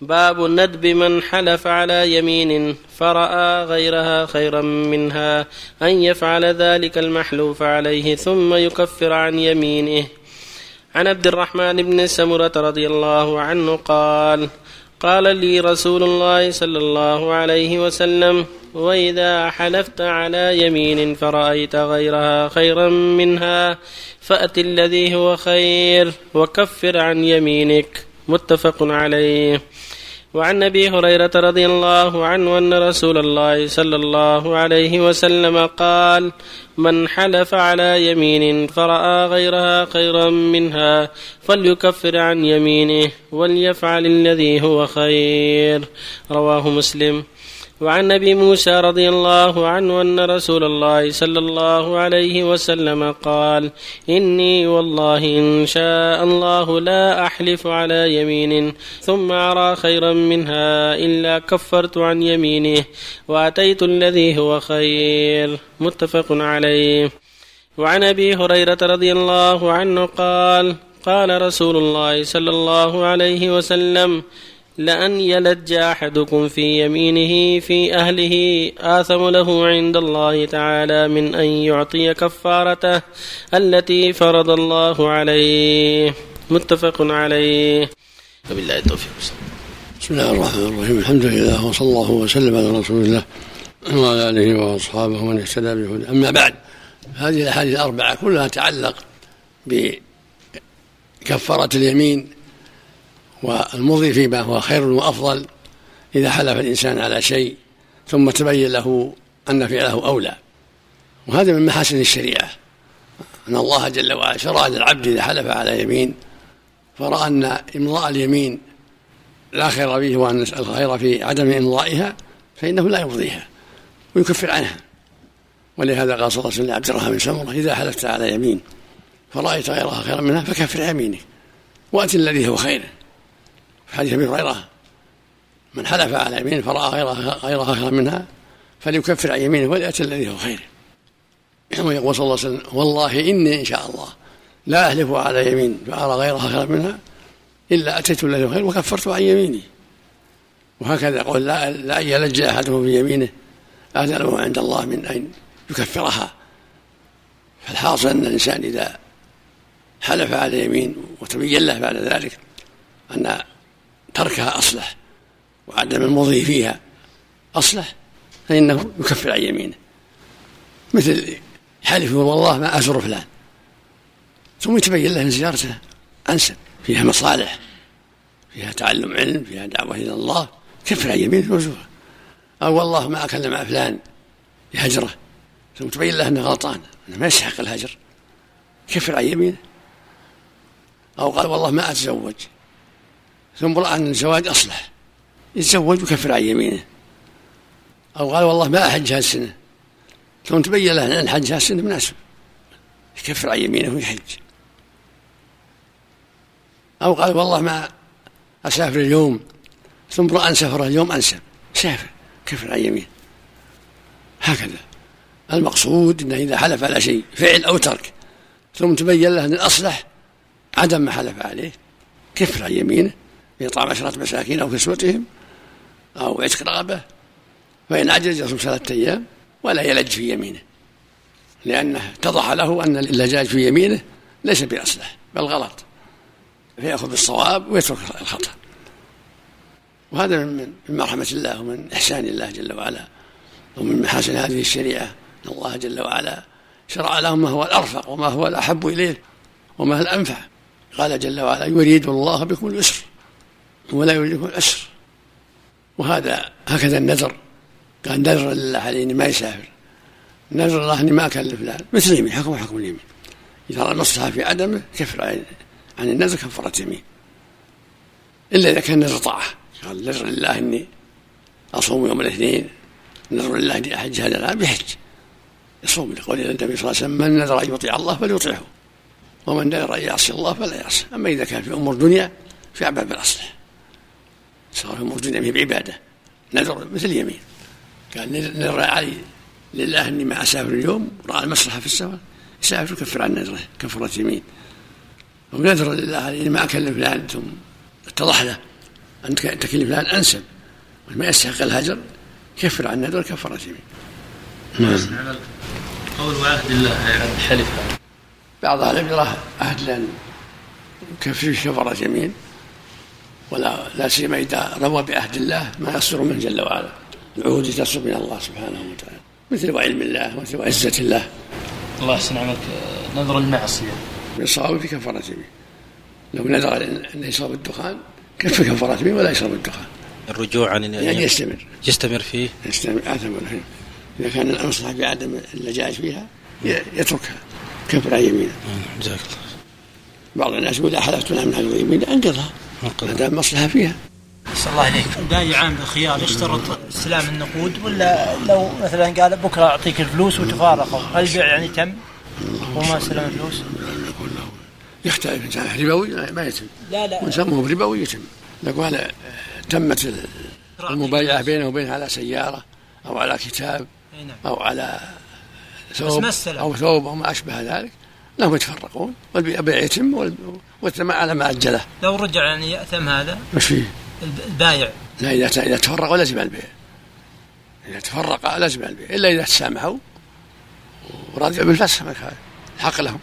باب الندب من حلف على يمين فرأى غيرها خيرا منها أن يفعل ذلك المحلوف عليه ثم يكفر عن يمينه. عن عبد الرحمن بن سمرة رضي الله عنه قال قال لي رسول الله صلى الله عليه وسلم وإذا حلفت على يمين فرأيت غيرها خيرا منها فأت الذي هو خير وكفر عن يمينك. متفق عليه. وعن أبي هريرة رضي الله عنه أن رسول الله صلى الله عليه وسلم قال من حلف على يمين فرأى غيرها خيرا منها فليكفر عن يمينه وليفعل الذي هو خير. رواه مسلم. وعن ابي موسى رضي الله عنه أن رسول الله صلى الله عليه وسلم قال إني والله إن شاء الله لا أحلف على يمين ثم أرى خيرا منها إلا كفرت عن يمينه وأتيت الذي هو خير. متفق عليه. وعن أبي هريرة رضي الله عنه قال قال رسول الله صلى الله عليه وسلم لأن يلج أحدكم في يمينه في أهله آثم له عند الله تعالى من أن يعطي كفارته التي فرض الله عليه. متفق عليه. وبالله التوفيق. بسم الله الرحمن الرحيم. الحمد لله وصلى الله وسلم على رسول الله وعلى آله وأصحابه ومن اهتدى بهدى أما بعد هذه الأحاديث الأربعة كلها تعلق بكفارة اليمين والمضي فيما هو خير وأفضل إذا حلف الإنسان على شيء ثم تبين له أن فعله أولى. وهذا من محاسن الشريعة. أن الله جل وعلا شرع للعبد إذا حلف على يمين فرأى أن إمضاء اليمين لا خير فيه وأن الخير في عدم إمضائها فإنه لا يمضيها ويكفر عنها. ولهذا قال صلى الله عليه وسلم لعبد الرحمن بن سمرة إذا حلفت على يمين فرأيت غيرها خيرا منها فكفر يمينك وأت الذي هو خير. حديث أبي هريرة من حلف على يمين فراى غيرها غيرها خيرا منها فليكفر عن يمينه وليأتي الذي هو خير. ويقول صلى الله عليه وسلم والله إني إن شاء الله لا أحلف على يمين فأرى غيرها خيرا منها إلا أتيت الذي هو خير وكفرت عن يميني. وهكذا يقول لا لا أن يلج أحدهم في يمينه اهدى له عند الله من ان يكفرها. فالحاصل أن الإنسان إذا حلف على يمين وتبين له بعد ذلك أن تركها أصلح وعدم المضي فيها أصلح فإنه يكفر عن يمينه. مثل حلف والله ما أزور فلان. ثم يتبين له أن زيارته أنسب فيها مصالح فيها تعلم علم فيها دعوة إلى الله كفر عن يمينه وزوره أو والله ما أكلم مع فلان لهجره ثم تبين له أنه غلطان أنه ما يستحق الهجر. كفر عن يمينه. أو قال والله ما أتزوج. ثم رأى أن الزواج أصلح. يتزوج ويكفر عن يمينه. أو قال والله ما أحج هالسنة ثم تبين له أن الحج هالسنة مناسب يكفر عن يمينه ويحج. أو قال والله ما أسافر اليوم. ثم رأى أن سفر اليوم أنسب سافر. كفر عن يمينه. هكذا. المقصود أنه إذا حلف على شيء فعل أو ترك. ثم تبين له أن الأصلح عدم ما حلف عليه. كفر عن يمينه. بإطعام عشرة مساكين أو كسوتهم أو عتق رغبة فإن عجز يصوم ثلاثة أيام ولا يلج في يمينه لأنه اتضح له أن اللجاج في يمينه ليس بأصلح بل غلط فيأخذ بالصواب ويترك الخطأ. وهذا من مرحمة الله ومن إحسان الله جل وعلا ومن محاسن هذه الشريعة. أن الله جل وعلا شرع لهم ما هو الأرفق وما هو الأحب إليه وما هو الأنفع. قال جل وعلا يريد الله بكم اليسر ولا يريدكم العسر وهذا هكذا النذر. قال نذر لله عليه ما يسافر. نذر الله إني ما أكلف فلان مثل اليمين حكم حكم اليمين. إذا رأى في عدمه كفر عن النذر كفرت يمين. إلا إذا كان نذر طاعة. قال نذر لله إني أصوم يوم الاثنين. نذر لله إني أحج هذا العام بحج. يصوم لقول النبي صلى الله عليه وسلم من نذر أن يطيع الله فليطيعه ومن نذر أن يعصي الله فلا يعصي. أما إذا كان في أمور دنيا في باب صار موجودا به بعبادة. نذر مثل اليمين قال نذر علي لله إني ما أسافر اليوم رأى المصلحة في السفر يسافر يكفر عن نذره كفرة يمين. ونذر لله علي إني ما أكلم فلان ثم اتضح له أنت تكلم فلان أنسب. ما يستحق الهجر كفر عن النذر كفارة يمين. نعم. قول وعهد الله عهد الحلف بعض أهل العلم يراه عهد لأن يكفر كفارة يمين. ولا لا سيما إذا روى بعهد الله ما يصدر منه جل وعلا. العهود تصدر من الله سبحانه وتعالى. مثل وعلم الله مثل وعزة الله. الله يحسن عملك نذر المعصية. يصاب في كفارة يمين لو نذر أن يصاب الدخان كف كفارة يمين ولا يصاب الدخان؟ الرجوع عن يعني يستمر. يستمر فيه. يستمر فيه إذا كان المصلحة بعدم اللجاج فيها يتركها. كفر عن يمينه. جزاك الله. بعض الناس يقول حلفت من حلف يمين انقضها ما دام مصلحة فيها. صلى الله عليك بايع عام بالخيار. يشترط استلام النقود؟ ولا لو مثلا قال بكرة أعطيك الفلوس وتفارقوا هل البيع يعني تم؟ وما استلم الفلوس؟ يختلف ان كان ربوي ما يتم. لا لا. وان سموه بربوي يتم. لو قال تمت المبايعة بينه وبينه على سيارة أو على كتاب نعم. أو على ثوب. أو ثوب أو ما أشبه ذلك. لهم يتفرقون والبيع يتم والثمن على ما أجله. لو رجع يعني يأثم هذا؟ وش فيه؟ البايع. لا إذا إذا تفرقوا لزم البيع. إذا تفرق لزم البيع إلا إذا تسامحوا ورضيوا بالفسخ الحق لهم.